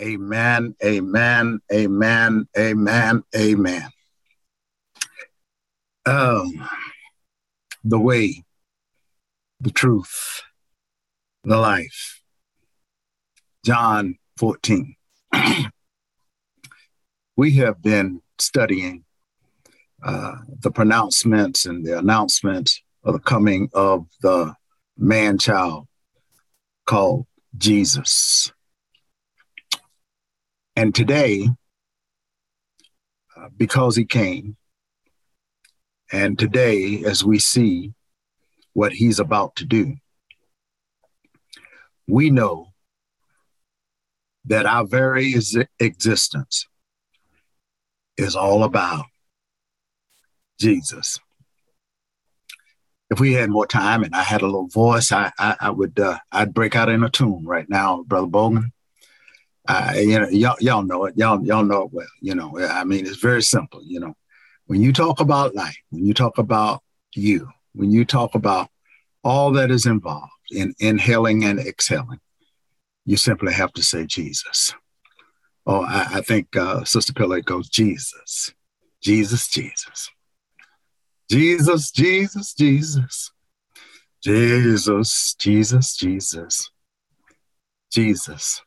Amen, amen, amen, amen, amen. Um, the way, the truth, the life. John 14. we have been studying uh, the pronouncements and the announcements of the coming of the man child called Jesus. And today, uh, because he came, and today, as we see what he's about to do, we know that our very ex- existence is all about Jesus. If we had more time and I had a little voice, I I, I would uh, I'd break out in a tune right now, Brother Bogan. You know, y'all, y'all know it. Y'all, y'all know it well. You know, I mean, it's very simple. You know, when you talk about life, when you talk about you, when you talk about all that is involved in inhaling and exhaling, you simply have to say Jesus. Oh, I, I think uh, Sister Pillay goes Jesus, Jesus, Jesus, Jesus, Jesus, Jesus, Jesus, Jesus, Jesus, Jesus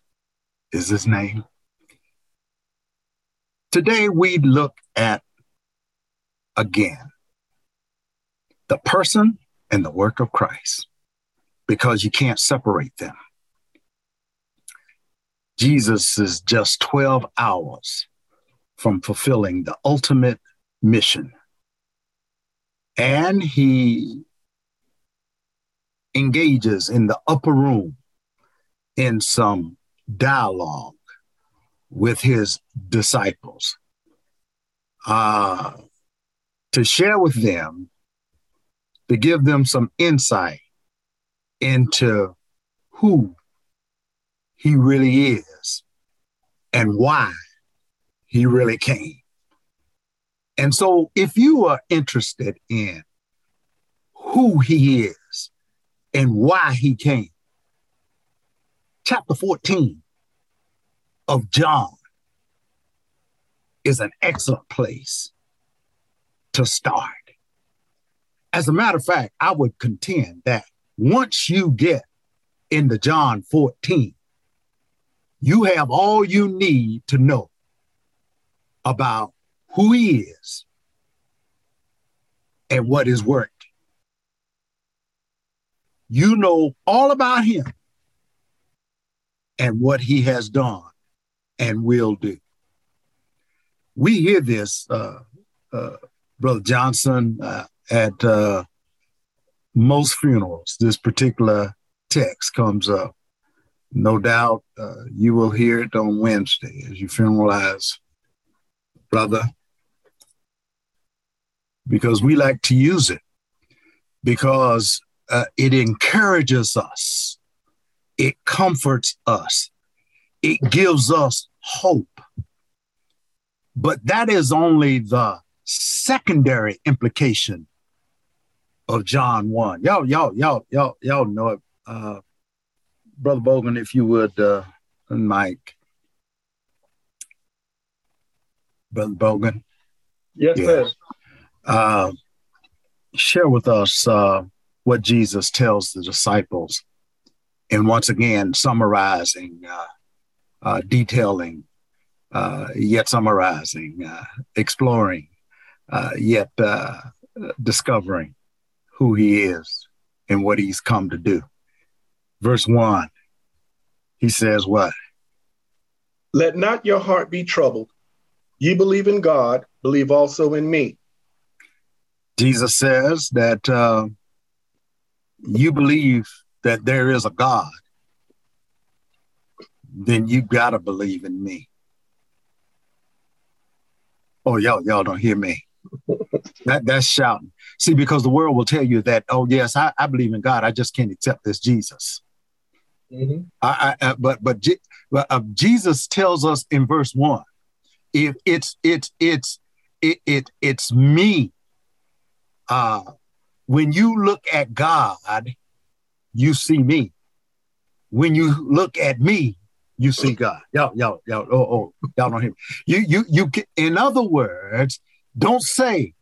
is his name. Today we look at again the person and the work of Christ because you can't separate them. Jesus is just 12 hours from fulfilling the ultimate mission. And he engages in the upper room in some dialogue with his disciples uh, to share with them, to give them some insight into who he really is and why he really came. And so, if you are interested in who he is and why he came, chapter 14 of John is an excellent place to start. As a matter of fact, I would contend that once you get into John 14, you have all you need to know about who he is and what is worked. You know all about him and what he has done and will do. We hear this, uh, uh, Brother Johnson, uh, at uh, most funerals. This particular text comes up. No doubt uh, you will hear it on Wednesday as you funeralize, brother, because we like to use it because uh, it encourages us it comforts us, it gives us hope. But that is only the secondary implication of John 1. Y'all, y'all, y'all, y'all, y'all know it. Uh, Brother Bogan, if you would, uh, Mike. Brother Bogan. Yes, yeah. sir. Uh, share with us uh, what Jesus tells the disciples and once again summarizing, uh, uh, detailing, uh, yet summarizing, uh, exploring, uh, yet uh, discovering who he is and what he's come to do. Verse one, he says, What? Let not your heart be troubled. Ye believe in God, believe also in me. Jesus says that you believe that there is a God, then you gotta believe in me. Oh, y'all, y'all don't hear me. that that's shouting. See, because the world will tell you that, oh yes, I, I believe in God. I just can't accept this Jesus. Mm-hmm. I, I, but but, but uh, Jesus tells us in verse one, if it's it's it's it, it it's me. Uh, when you look at God, you see me. When you look at me, you see God. Y'all, y'all, y'all, oh, oh, y'all don't hear me. You, you, you, can, in other words, don't say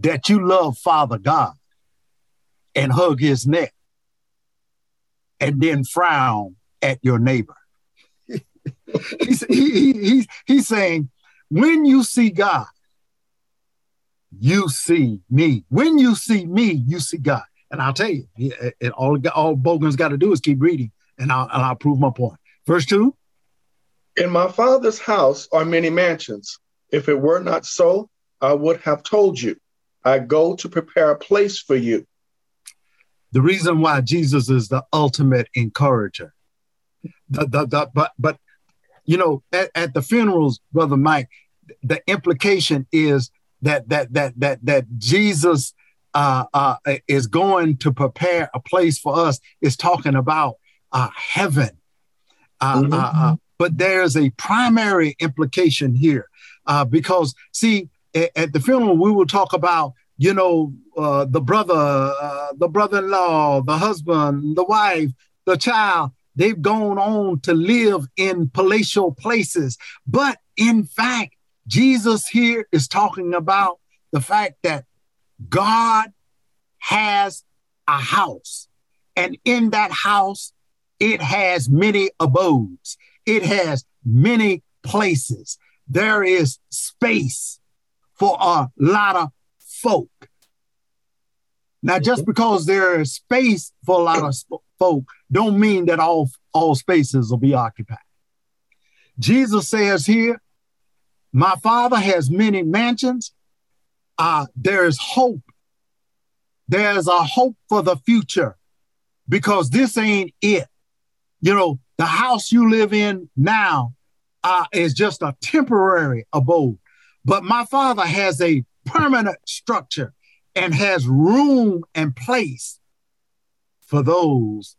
that you love Father God and hug his neck and then frown at your neighbor. he's, he, he, he's, he's saying, when you see God, you see me. When you see me, you see God. And I'll tell you, and all, all Bogan's got to do is keep reading, and I'll, and I'll prove my point. Verse 2 In my father's house are many mansions. If it were not so, I would have told you. I go to prepare a place for you. The reason why Jesus is the ultimate encourager. The, the, the, but, but, you know, at, at the funerals, Brother Mike, the implication is that that that that that Jesus uh, uh, is going to prepare a place for us. Is talking about uh, heaven, uh, mm-hmm. Uh, uh, but there's a primary implication here because see at, at, the funeral we will talk about you know the brother, the brother-in-law, the husband, the wife, the child. They've gone on to live in palatial places, but in fact Jesus here is talking about the fact that God has a house, and in that house, it has many abodes, it has many places. There is space for a lot of folk. Now, just because there is space for a lot of sp- folk, don't mean that all, all spaces will be occupied. Jesus says here my father has many mansions. Uh, there is hope. There's a hope for the future because this ain't it. You know, the house you live in now uh, is just a temporary abode. But my father has a permanent structure and has room and place for those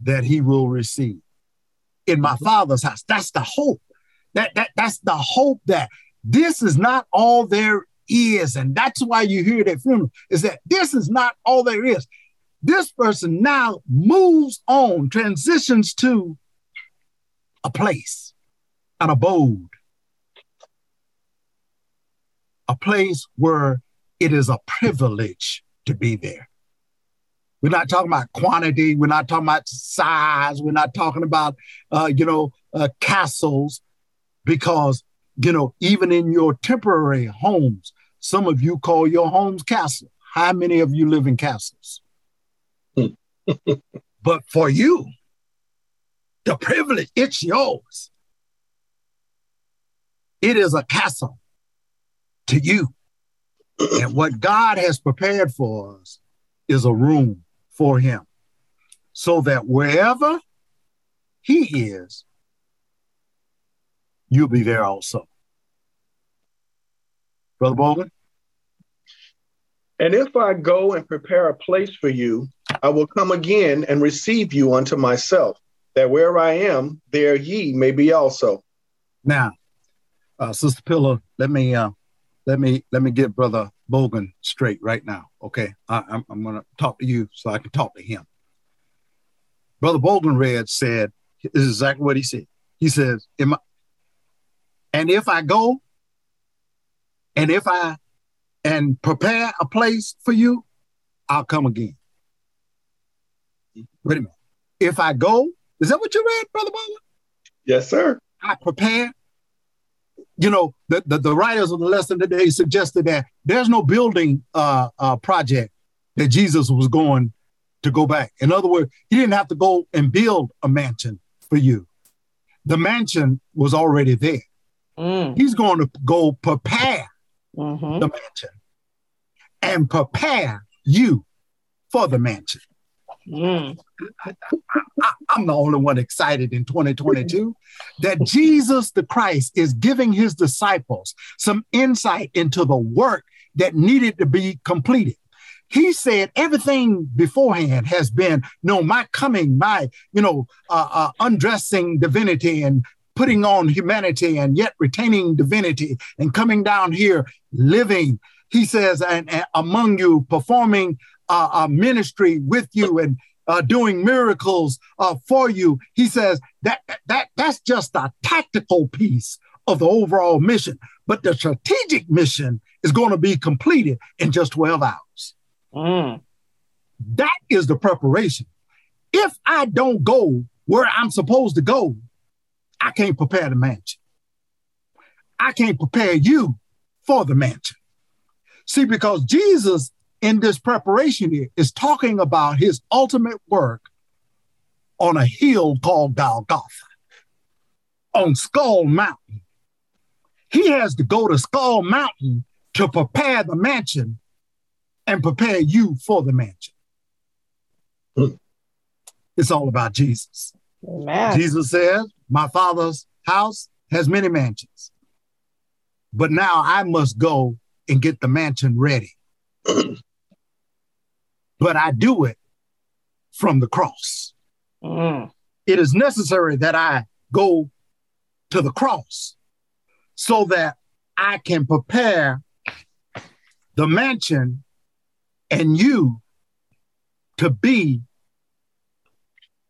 that he will receive in my father's house. That's the hope. That, that that's the hope that this is not all there is. And that's why you hear that funeral is that this is not all there is. This person now moves on, transitions to a place, an abode, a place where it is a privilege to be there. We're not talking about quantity. We're not talking about size. We're not talking about, uh, you know, uh, castles because, you know, even in your temporary homes, some of you call your homes castle. How many of you live in castles? but for you, the privilege, it's yours. It is a castle to you. and what God has prepared for us is a room for Him so that wherever He is, you'll be there also. Brother Bogan? And if I go and prepare a place for you, I will come again and receive you unto myself, that where I am, there ye may be also. Now, uh, Sister Pillar, let me uh, let me let me get Brother Bogan straight right now. Okay, I, I'm I'm going to talk to you so I can talk to him. Brother Bogan read said, "This is exactly what he said." He says, "Am I, and if I go, and if I and prepare a place for you, I'll come again. Wait a minute. If I go, is that what you read, Brother Bowler? Yes, sir. I prepare. You know, the, the, the writers of the lesson today suggested that there's no building uh, uh, project that Jesus was going to go back. In other words, he didn't have to go and build a mansion for you. The mansion was already there. Mm. He's going to go prepare mm-hmm. the mansion and prepare you for the mansion. Mm. I, am the only one excited in 2022 that Jesus the Christ is giving his disciples some insight into the work that needed to be completed. He said everything beforehand has been, no, my coming, my, you know, uh, uh, undressing divinity and putting on humanity and yet retaining divinity and coming down here living he says and, and among you performing uh, a ministry with you and uh, doing miracles uh, for you. He says that that that's just a tactical piece of the overall mission, but the strategic mission is going to be completed in just 12 hours. Mm. That is the preparation. If I don't go where I'm supposed to go, I can't prepare the mansion. I can't prepare you for the mansion. See, because Jesus in this preparation here is talking about his ultimate work on a hill called Golgotha, on Skull Mountain. He has to go to Skull Mountain to prepare the mansion and prepare you for the mansion. Hmm. It's all about Jesus. Amen. Jesus says, My father's house has many mansions, but now I must go and get the mansion ready. but I do it from the cross. Mm. It is necessary that I go to the cross so that I can prepare the mansion and you to be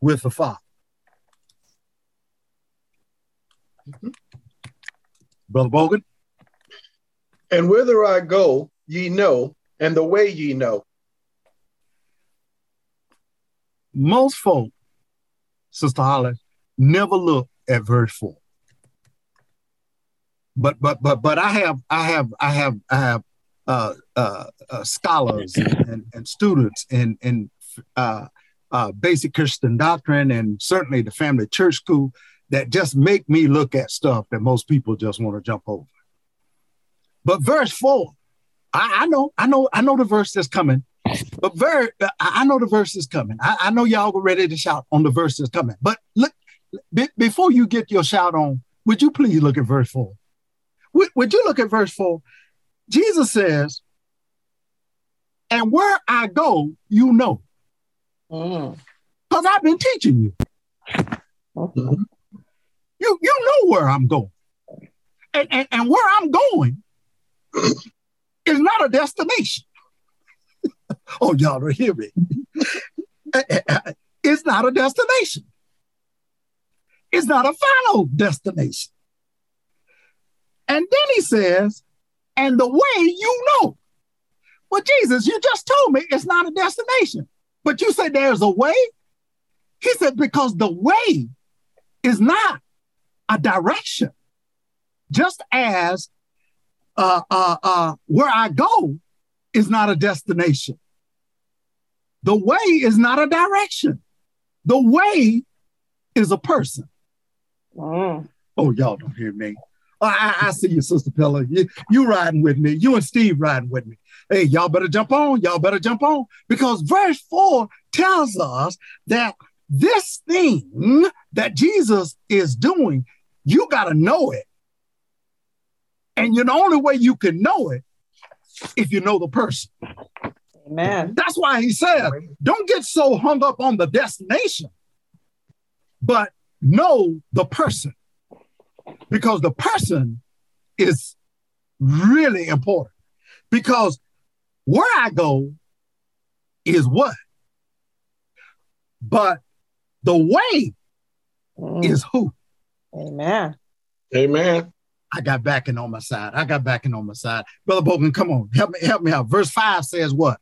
with the Father. Mm-hmm. Brother Bogan? And whither I go, ye know, and the way ye know. Most folk, Sister Holly, never look at verse four. But but but but I have I have I have I have uh, uh, uh, scholars and, and, students in in uh, uh, basic Christian doctrine and certainly the family church school that just make me look at stuff that most people just want to jump over. But verse four, I, I, know, I know, I know the verse that's coming. But ver- I know the verse is coming. I, I know y'all were ready to shout on the verse that's coming. But look, be, before you get your shout on, would you please look at verse four? Would, would you look at verse four? Jesus says, and where I go, you know. Because mm. I've been teaching you. You you know where I'm going. And, and, and where I'm going is not a destination. Oh, y'all don't hear me. it's not a destination. It's not a final destination. And then he says, and the way you know. Well, Jesus, you just told me it's not a destination, but you said there's a way. He said, because the way is not a direction, just as uh, uh, uh, where I go is not a destination. The way is not a direction. The way is a person. Mm. Oh, y'all don't hear me. I, I, see you, Sister Pella. You, you riding with me. You and Steve riding with me. Hey, y'all better jump on. Y'all better jump on because verse four tells us that this thing that Jesus is doing, you got to know it. And you the only way you can know it if you know the person. Amen. That's why he said, don't get so hung up on the destination, but know the person because the person is really important. Because where I go is what? But the way mm. is who? Amen. Amen. I got backing on my side. I got backing on my side. Brother Bogan, come on, help me, help me out. Verse 5 says what?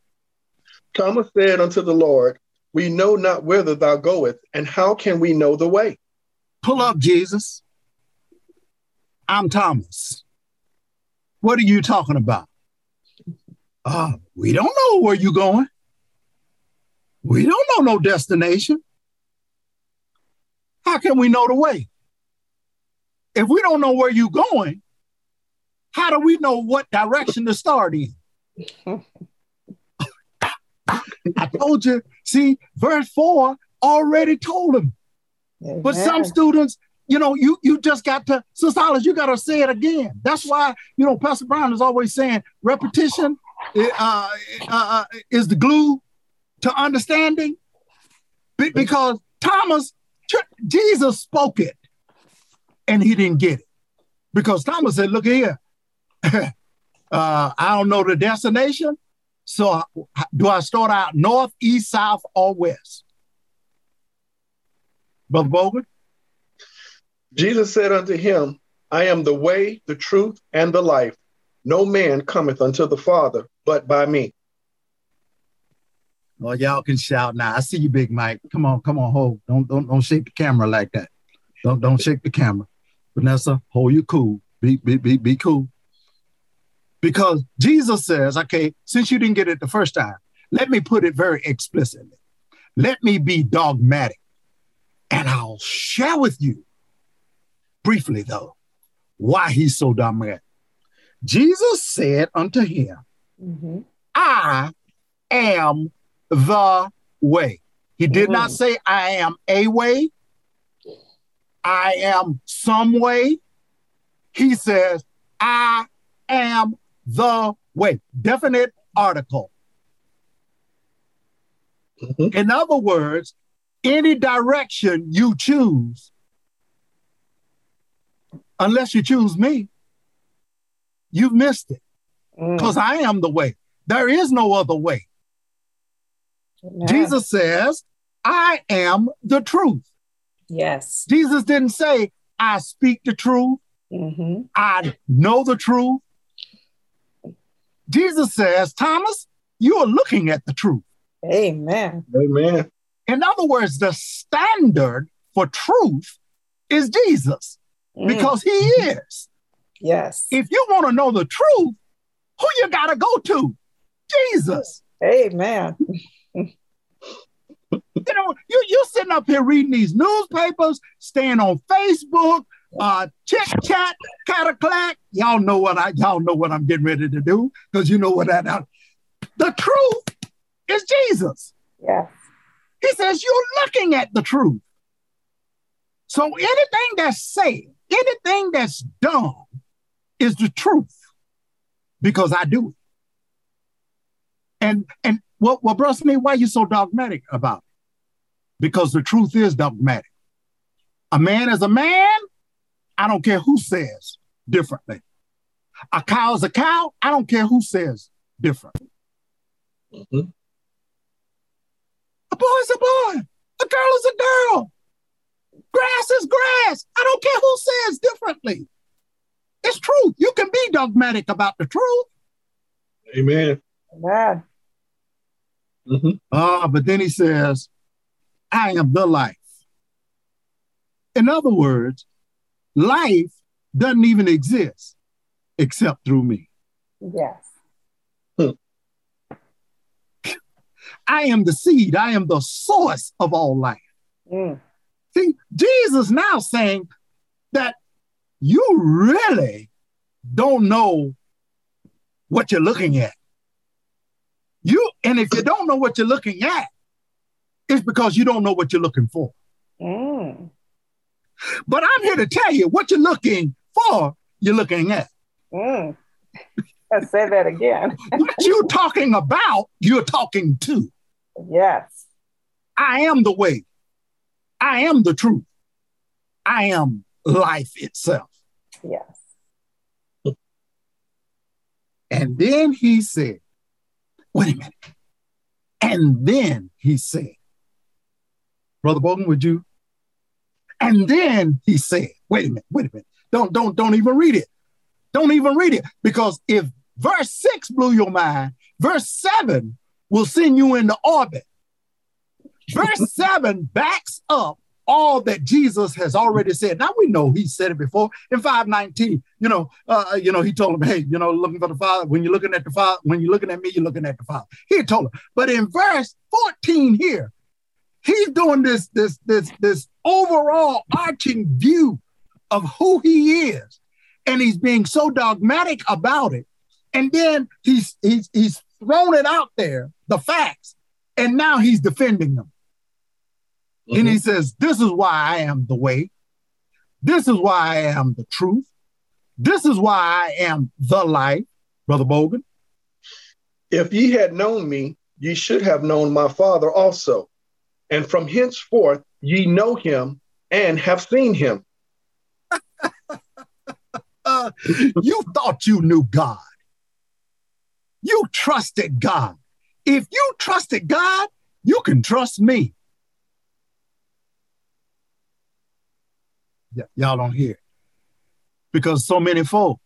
Thomas said unto the Lord, We know not whither thou goest, and how can we know the way? Pull up, Jesus. I'm Thomas. What are you talking about? Uh, we don't know where you're going. We don't know no destination. How can we know the way? If we don't know where you're going, how do we know what direction to start in? I told you, see, verse 4 already told him. Amen. But some students, you know, you you just got to, Sister Hollis, you got to say it again. That's why, you know, Pastor Brown is always saying repetition uh, uh, uh, is the glue to understanding. Be- because Thomas, Jesus spoke it and he didn't get it. Because Thomas said, look here, uh, I don't know the destination. So do I start out north, east, south, or west? Brother Bogan? Jesus said unto him, I am the way, the truth, and the life. No man cometh unto the Father but by me. Well, y'all can shout now. I see you, Big Mike. Come on, come on, hold. Don't don't don't shake the camera like that. Don't don't shake the camera. Vanessa, hold you cool. Be be be be cool. Because Jesus says, okay, since you didn't get it the first time, let me put it very explicitly. Let me be dogmatic. And I'll share with you briefly though why he's so dogmatic. Jesus said unto him, mm-hmm. I am the way. He did mm-hmm. not say, I am a way. I am some way. He says, I am the way. Definite article. Mm-hmm. In other words, any direction you choose, unless you choose me, you've missed it. Because mm. I am the way. There is no other way. Jesus says, I am the truth. Yes. Jesus didn't say, I speak the truth. Mm-hmm. I know the truth. Jesus says, Thomas, you are looking at the truth. Amen. Amen. In other words, the standard for truth is Jesus mm. because he is. Yes. If you want to know the truth, who you got to go to? Jesus. Amen. you know, you you're sitting up here reading these newspapers, staying on Facebook, uh, chit chat, cataclack. Y'all know what I y'all know what I'm getting ready to do because you know what that. Uh, the truth is Jesus. Yeah. He says you're looking at the truth. So anything that's said, anything that's done, is the truth because I do it. And and what well, well me, why are you so dogmatic about it? Because the truth is dogmatic. A man is a man, I don't care who says differently. A cow is a cow, I don't care who says differently. Mm-hmm. A boy is a boy, a girl is a girl. Grass is grass. I don't care who says differently. It's truth. You can be dogmatic about the truth. Amen. Amen. Mm-hmm. Uh, but then he says, I am the life. In other words, life doesn't even exist except through me. Yes. I am the seed, I am the source of all life. Mm. See, Jesus now saying that you really don't know what you're looking at. You and if you don't know what you're looking at, it's because you don't know what you're looking for. Mm. But I'm here to tell you what you're looking for, you're looking at. Mm. Let's say that again. what you're talking about, you're talking to. Yes. I am the way. I am the truth. I am life itself. Yes. And then he said, wait a minute. And then he said, Brother Bogan, would you? And then he said, wait a minute, wait a minute. Don't, don't, don't even read it. Don't even read it. Because if verse six blew your mind, verse seven will send you into orbit. Verse seven backs up all that Jesus has already said. Now we know he said it before in 519. You know, uh, you know, he told him, hey, you know, looking for the Father. When you're looking at the Father, when you're looking at me, you're looking at the Father. He told him. But in verse 14 here, he's doing this, this, this, this overall arching view of who he is. And he's being so dogmatic about it. And then he's he's he's thrown it out there, the facts, and now he's defending them. Mm-hmm. And he mm-hmm. says, This is why I am the way. This is why I am the truth. This is why I am the life, Brother Bogan. If ye had known me, ye should have known my Father also. And from henceforth ye know him and have seen him. uh, you thought you knew God. You trusted God. If you trusted God, you can trust me. y- y'all don't hear it. Because so many folk,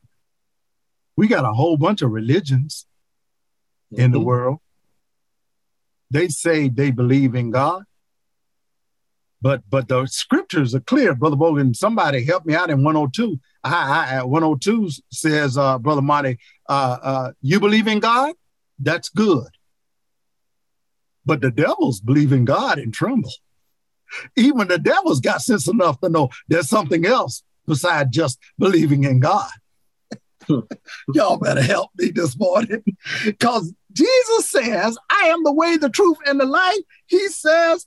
we got a whole bunch of religions in the Mhm. world. They say they believe in God, but but the scriptures are clear, Brother Bogan. Somebody help me out in 102. I, I, 102 says, uh, Brother Marty, uh, uh, you believe in God? That's good. But the devils believe in God and tremble. Even the devils got sense enough to know there's something else besides just believing in God. Y'all better help me this morning because Jesus says, I am the way, the truth, and the life. He says,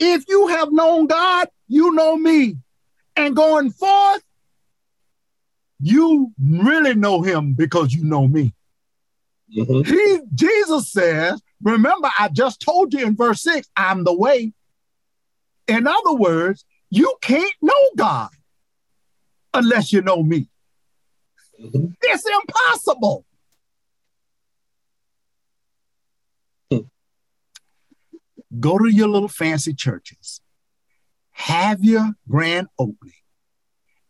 if you have known God, you know me. And going forth, you really know him because you know me. Mhm. He, Jesus says, remember, I just told you in verse six, I'm the way. In other words, you can't know God unless you know me. Mhm. It's impossible. Hmm. Go to your little fancy churches, have your grand opening,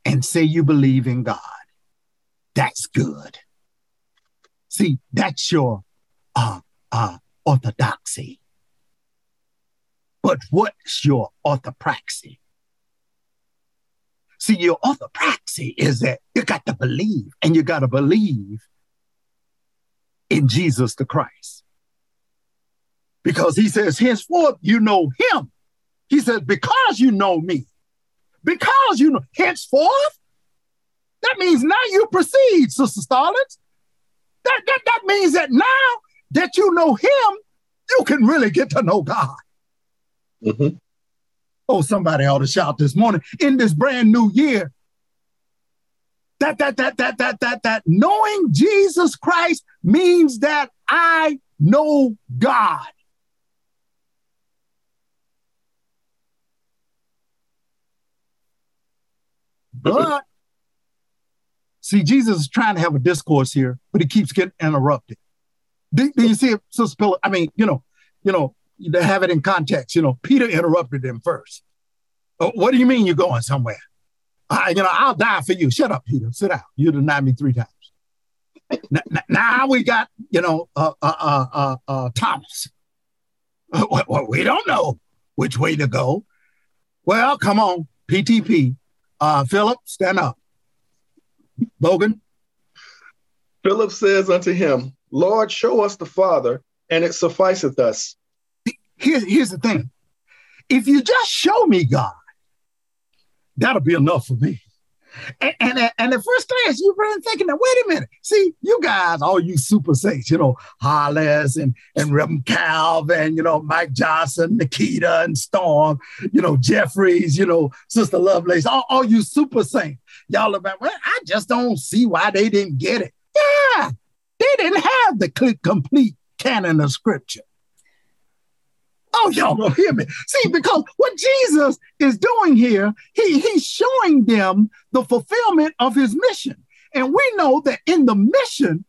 and say you believe in God. That's good. See, that's your uh, uh, orthodoxy. But what's your orthopraxy? See, your orthopraxy is that you got to believe, and you got to believe in Jesus the Christ. Because he says, henceforth, you know him. He says, because you know me, because you know, henceforth, that means now you proceed, Sister Starlets. That, that, that means that now that you know him, you can really get to know God. Mhm. Oh, somebody ought to shout this morning in this brand new year. That that that that that that that knowing Jesus Christ means that I know God. But see, Jesus is trying to have a discourse here, but he keeps getting interrupted. Do, do you see it, Sister Pillar? I mean, you know, you know, to have it in context, you know, Peter interrupted him first. "Oh, what do you mean you're going somewhere? I, you know, I'll die for you. Shut up, Peter. Sit down. You denied me three times. N- n- now we got, you know, uh, uh, uh, uh, uh, Thomas. Uh, well, we don't know which way to go. Well, come on, PTP. Uh, Philip, stand up. Bogan, Philip says unto him, Lord, show us the Father, and it sufficeth us. here, here's the thing. If you just show me God, that'll be enough for me. And, and, and at first glance, you're really thinking that, wait a minute. See, you guys, all you super saints, you know, Hollis and, and Reverend Calvin, you know, Mike Johnson, Nikita and Storm, you know, Jeffries, you know, Sister Lovelace, all, all you super saints. Y'all like, well, I just don't see why they didn't get it. Yeah, they didn't have the complete canon of scripture. Oh, y'all don't hear me. See, because what Jesus is doing here, he, he's showing them the fulfillment of his mission. And we know that in the mission,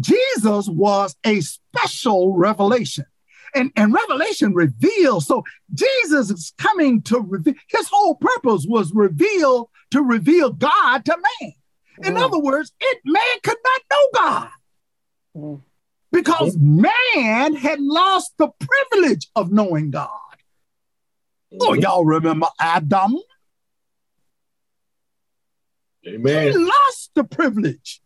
Jesus was a special revelation. And, and revelation reveals. So Jesus is coming to reveal. His whole purpose was reveal to reveal God to man. In Mm. other words, it man could not know God Mm. Because man had lost the privilege of knowing God. Oh, y'all remember Adam? Amen. He lost the privilege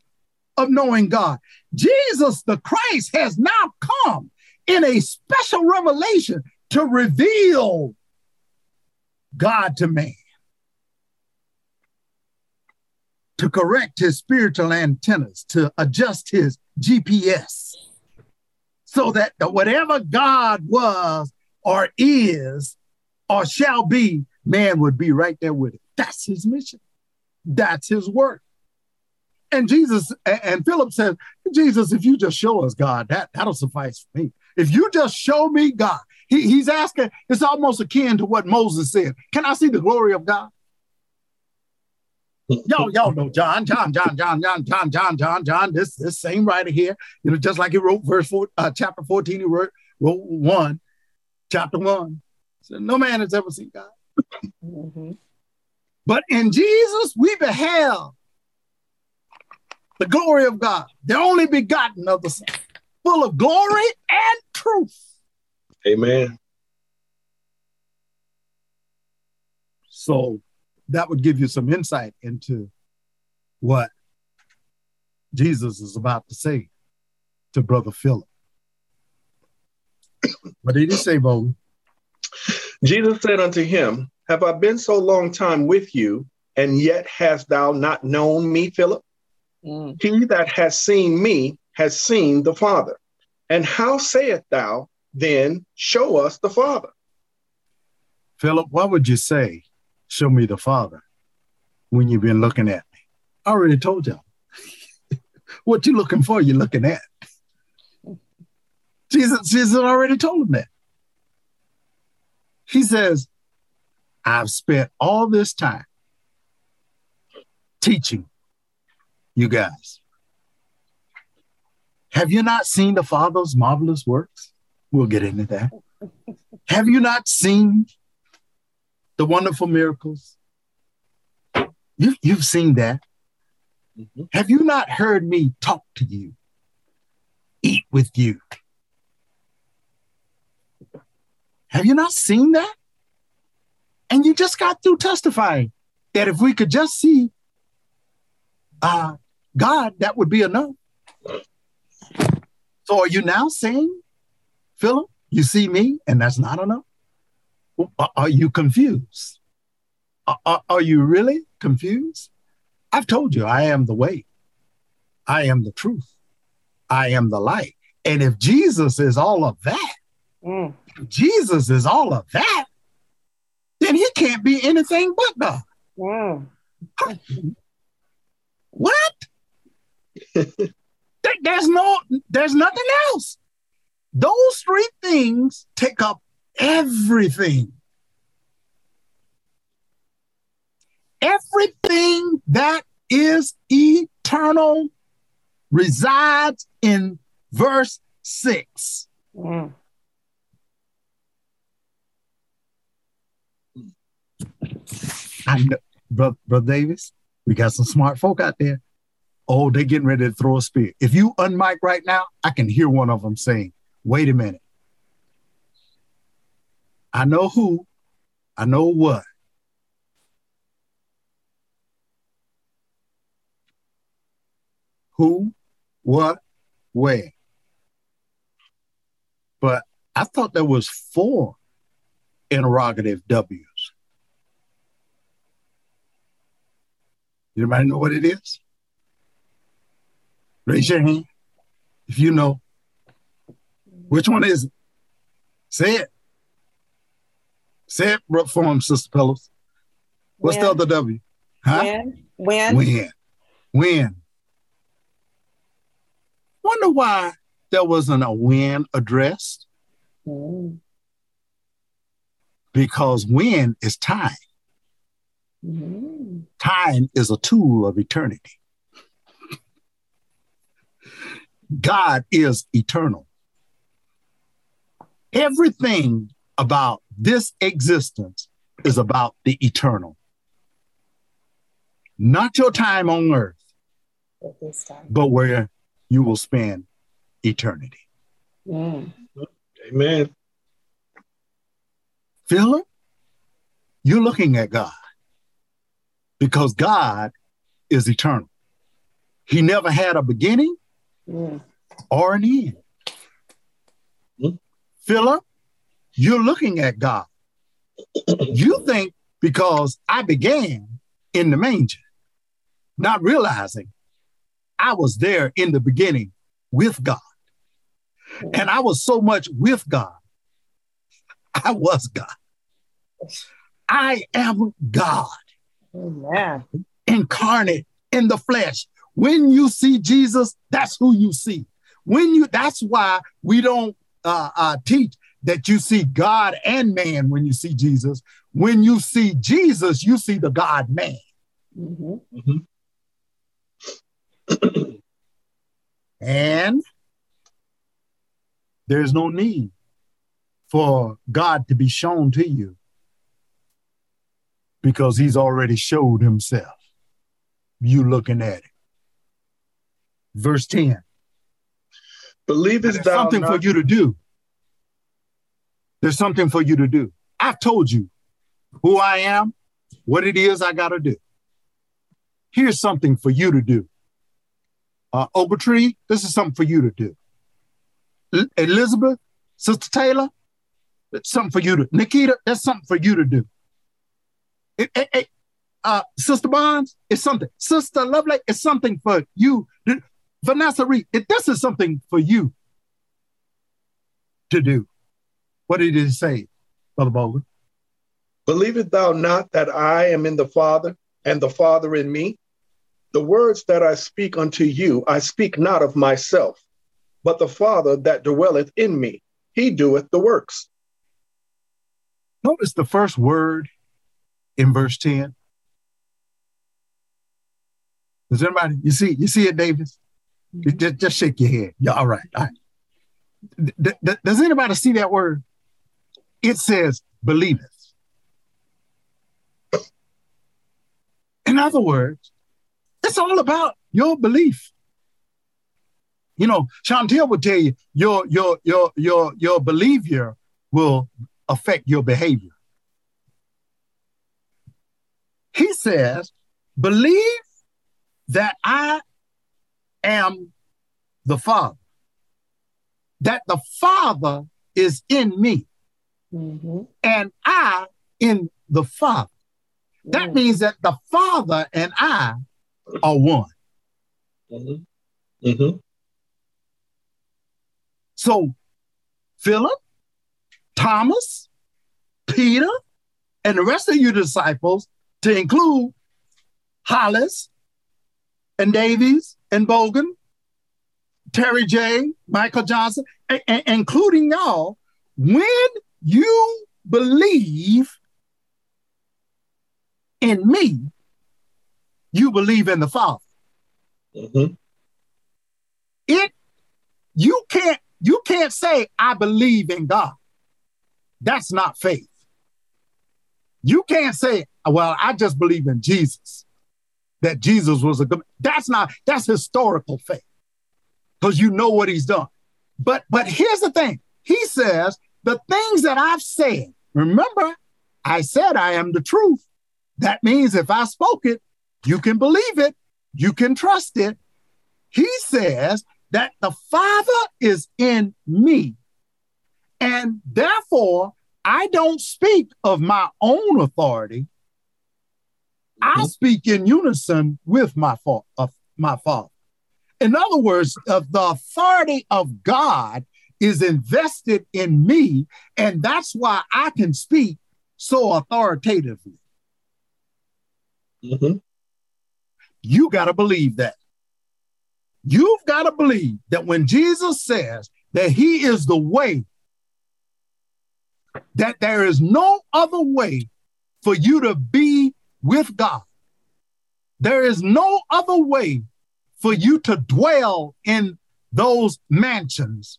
of knowing God. Jesus the Christ has now come in a special revelation to reveal God to man, to correct his spiritual antennas, to adjust his GPS, so that whatever God was or is or shall be, man would be right there with it. That's his mission. That's his work. And Jesus and Philip said, Jesus, if you just show us God, that, that'll suffice for me. If you just show me God, he, he's asking, it's almost akin to what Moses said. Can I see the glory of God? Y'all, y'all know John, John, John, John, John, John, John, John, John. This this same writer here, you know, just like he wrote verse four, uh, chapter fourteen, he wrote, wrote one, chapter one. Said, no man has ever seen God. Mhm. But in Jesus, we beheld the glory of God, the only begotten of the Son, full of glory and truth. Amen. So that would give you some insight into what Jesus is about to say to Brother Philip. what did he say, Bo? Jesus said unto him, Have I been so long time with you, and yet hast thou not known me, Philip? Mm. He that has seen me has seen the Father. And how sayest thou then, Show us the Father? Philip, what would you say, Show me the Father when you've been looking at me? I already told y'all. what you looking for, you're looking at. Jesus, Jesus already told him that. He says, I've spent all this time teaching you guys. Have you not seen the Father's marvelous works? We'll get into that. Have you not seen the wonderful miracles? You, you've seen that. Mm-hmm. Have you not heard me talk to you, eat with you? Have you not seen that? And you just got through testifying that if we could just see uh, God, that would be enough. So are you now saying, Philip, you see me and that's not enough? Are you confused? Are, are you really confused? I've told you, I am the way, I am the truth, I am the light. And if Jesus is all of that, mm. Jesus is all of that, then he can't be anything but God. Mm. What? there's no, there's nothing else. Those three things take up everything. Everything that is eternal resides in verse 6. Mm. I know, Brother, Brother Davis, we got some smart folk out there. Oh, they're getting ready to throw a spear. If you unmic right now, I can hear one of them saying, wait a minute. I know who, I know what. Who, what, where. But I thought there was four interrogative W's. Anybody know what it is? Raise your hand if you know. Which one is it? Say it. Say it for him, Sister Pillows. What's when. the other W? Huh? When. When. When. When. Wonder why there wasn't a when addressed. Mm. Because when is time. Mm-hmm. Time is a tool of eternity. God is eternal. Everything about this existence is about the eternal. Not your time on earth, but where you will spend eternity. Mm. Amen. Philip, you're looking at God because God is eternal. He never had a beginning mm. or an end. Mm. Philip, you're looking at God. you think because I began in the manger, not realizing I was there in the beginning with God. And I was so much with God. I was God. I am God. Amen. Incarnate in the flesh. When you see Jesus, that's who you see. When you, that's why we don't uh, uh, teach that you see God and man when you see Jesus. When you see Jesus, you see the God man. Mm-hmm. Mm-hmm. and there's no need for God to be shown to you because he's already showed himself. You looking at it. Verse 10. Believest thou something not- for you to do. There's something for you to do. I've told you who I am, what it is I got to do. Here's something for you to do. Uh, Ogletree, this is something for you to do. L- Elizabeth, Sister Taylor, it's something for you to. Nikita, that's something for you to do. It, it, it, uh, Sister Bonds, it's something. Sister Lovely, it's something for you. Vanessa Reed, this is something for you to do. What did it say, Brother Bogan? Believest thou not that I am in the Father, and the Father in me? The words that I speak unto you, I speak not of myself, but the Father that dwelleth in me, he doeth the works. Notice the first word in verse 10. Does anybody you see you see it, Davis? Mm-hmm. Just, just shake your head. Yeah, all right. All right. D- d- does anybody see that word? It says believeth. In other words, it's all about your belief. You know, Chantel would tell you your your your your your behavior will affect your behavior. He says, believe that I am the Father, that the Father is in me, mm-hmm. and I in the Father. That mm-hmm. means that the Father and I are one. Mm-hmm. Mm-hmm. So, Philip, Thomas, Peter, and the rest of you disciples, to include Hollis and Davies and Bogan, Terry J, Michael Johnson, a- a- including y'all, when you believe in me, you believe in the Father. Mm-hmm. It you can't you can't say I believe in God. That's not faith. You can't say, well, I just believe in Jesus. That Jesus was a good that's not that's historical faith. Because you know what he's done. But but here's the thing. He says, the things that I've said, remember, I said I am the truth. That means if I spoke it, you can believe it, you can trust it. He says that the Father is in me. And therefore, I don't speak of my own authority. I mm-hmm. speak in unison with my, fa- of my Father. In other words, of the authority of God is invested in me, and that's why I can speak so authoritatively. Mm-hmm. You got to believe that. You've got to believe that when Jesus says that he is the way, that there is no other way for you to be with God. There is no other way for you to dwell in those mansions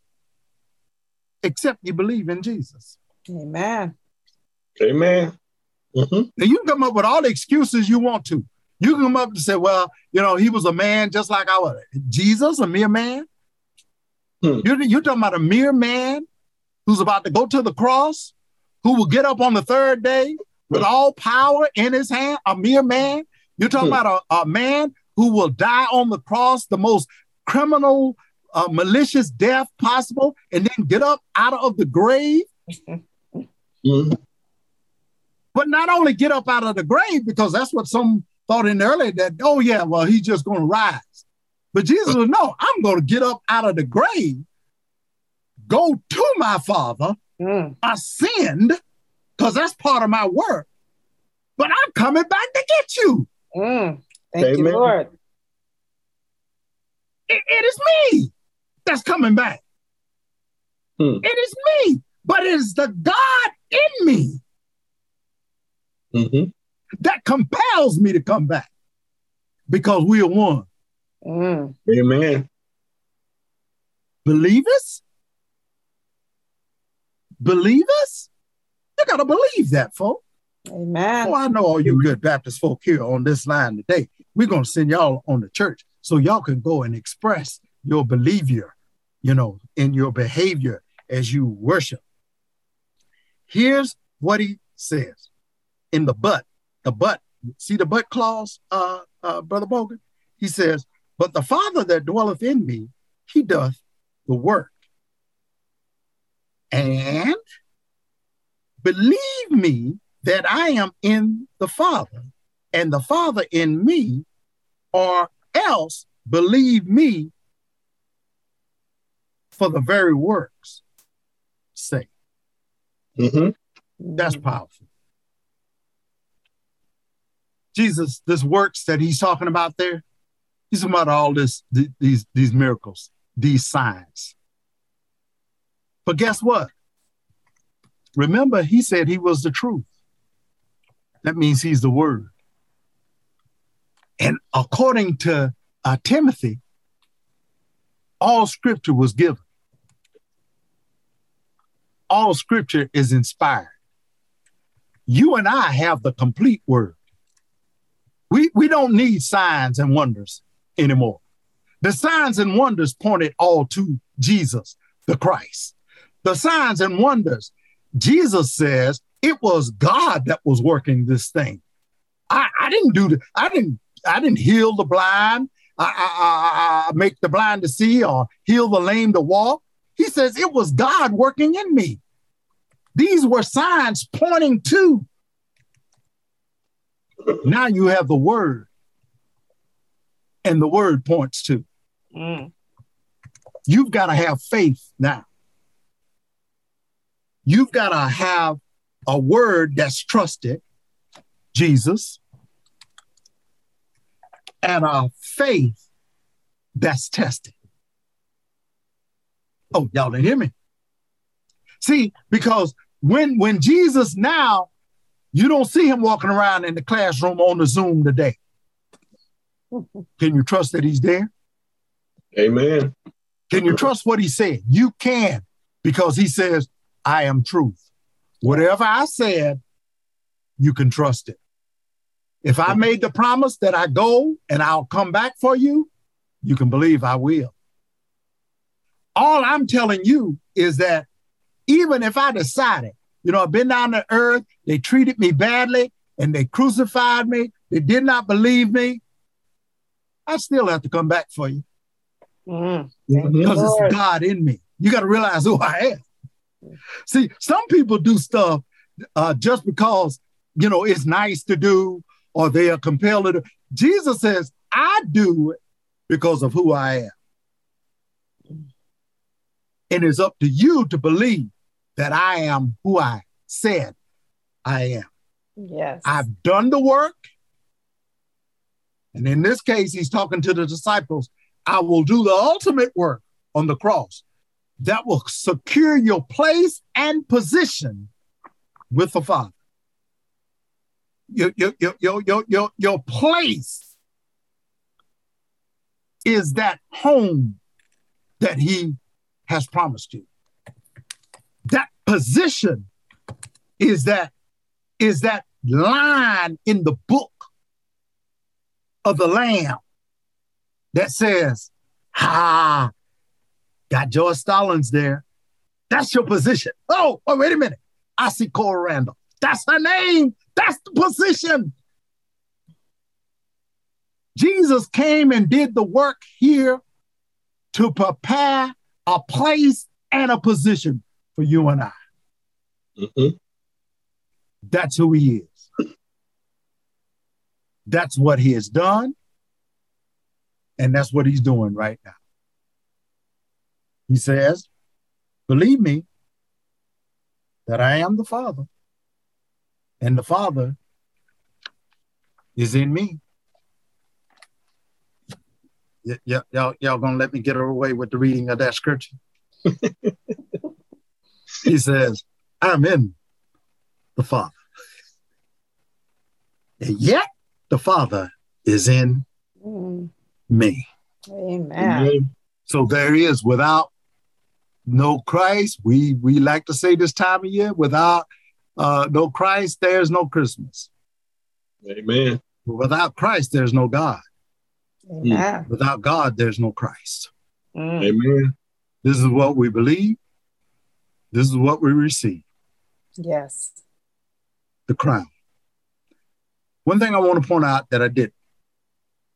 except you believe in Jesus. Amen. Amen. Mm-hmm. And you can come up with all the excuses you want to. You can come up and say, well, you know, he was a man just like our Jesus, a mere man. Hmm. You're, you're talking about a mere man who's about to go to the cross, who will get up on the third day with all power in his hand, a mere man. You're talking hmm. about a, a man who will die on the cross, the most criminal, uh, malicious death possible, and then get up out of the grave. mm-hmm. But not only get up out of the grave, because that's what some thought in earlier that, oh, yeah, well, he's just going to rise. But Jesus was, no, I'm going to get up out of the grave, go to my Father, mm. ascend, because that's part of my work. But I'm coming back to get you. Mm. Thank Amen. you, Lord. It, it is me that's coming back. Hmm. It is me, but it is the God in me mm-hmm. that compels me to come back because we are one. Mm. Amen. Believers? Believers? You got to believe that, folks. Amen. Oh, I know all you good Baptist folk here on this line today. We're going to send y'all on the church so y'all can go and express your behavior, you know, in your behavior as you worship. Here's what he says in the but, the but, see the but clause, uh, uh, Brother Bogan? He says, But the Father that dwelleth in me, he doth the work. And believe me that I am in the Father and the Father in me, or else believe me for the very works sake. Mm-hmm. That's powerful. Jesus, this works that he's talking about there, he's talking about all this, th- these, these miracles, these signs. But guess what? Remember, he said he was the truth. That means he's the word. And according to uh, Timothy, all scripture was given. All scripture is inspired. You and I have the complete word. We, we don't need signs and wonders anymore. The signs and wonders pointed all to Jesus, the Christ. The signs and wonders, Jesus says it was God that was working this thing. I, I didn't do the, I didn't, I didn't heal the blind. I, I, I, make the blind to see or heal the lame to walk. He says it was God working in me. These were signs pointing to now you have the word, and the word points to. Mm. You've got to have faith now. You've got to have a word that's trusted, Jesus, and a faith that's tested. Oh, y'all didn't hear me. See, because when when Jesus now you don't see him walking around in the classroom on the Zoom today. Can you trust that he's there? Amen. Can you trust what he said? You can, because he says, I am truth. Whatever I said, you can trust it. If I made the promise that I go and I'll come back for you, you can believe I will. All I'm telling you is that even if I decided you know, I've been down to earth. They treated me badly and they crucified me. They did not believe me. I still have to come back for you. Mm-hmm. Because it's God in me. You got to realize who I am. See, some people do stuff uh, just because, you know, it's nice to do or they are compelled to do. Jesus says, I do it because of who I am. And it's up to you to believe that I am who I said I am. Yes. I've done the work. And in this case, he's talking to the disciples I will do the ultimate work on the cross that will secure your place and position with the Father. Your, your, your, your, your, your, your place is that home that he has promised you. That position is that is that line in the book of the lamb that says ha got george stallings there. That's your position. Oh, oh wait a minute. I see cora randall. That's her name. That's the position. Jesus came and did the work here to prepare a place and a position for you and I. Mm-hmm. That's who he is. That's what he has done. And that's what he's doing right now. He says, Believe me that I am the Father, and the Father is in me. Y- y- y'all, y'all gonna let me get away with the reading of that scripture? he says, I'm in the Father. And yet the Father is in mm. me. Amen. So there is without no Christ, we we like to say this time of year, without Uh, no Christ, there's no Christmas. Amen. Without Christ, there's no God. Amen. Without God, there's no Christ. Mm. Amen. This is what we believe. This is what we receive. Yes. The crown. One thing I want to point out that I did.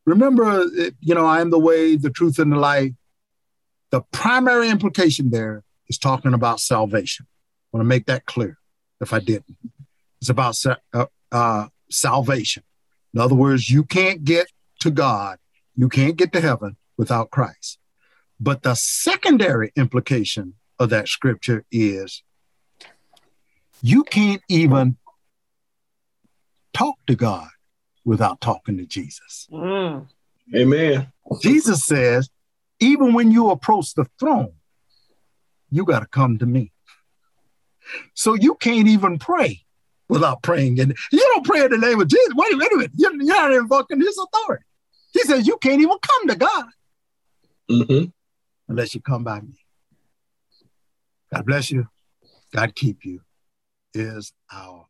Remember, you know, I am the way, the truth, and the life. The primary implication there is talking about salvation. I want to make that clear if I didn't. It's about uh, uh, salvation. In other words, you can't get to God, you can't get to heaven without Christ. But the secondary implication of that scripture is you can't even talk to God without talking to Jesus. Mm. Amen. Jesus says, even when you approach the throne, you got to come to me. So you can't even pray without praying. And you don't pray in the name of Jesus. Wait a minute, wait a minute. You're, you're not invoking his authority. He says you can't even come to God mm-hmm. unless you come by me. God bless you. God keep you is our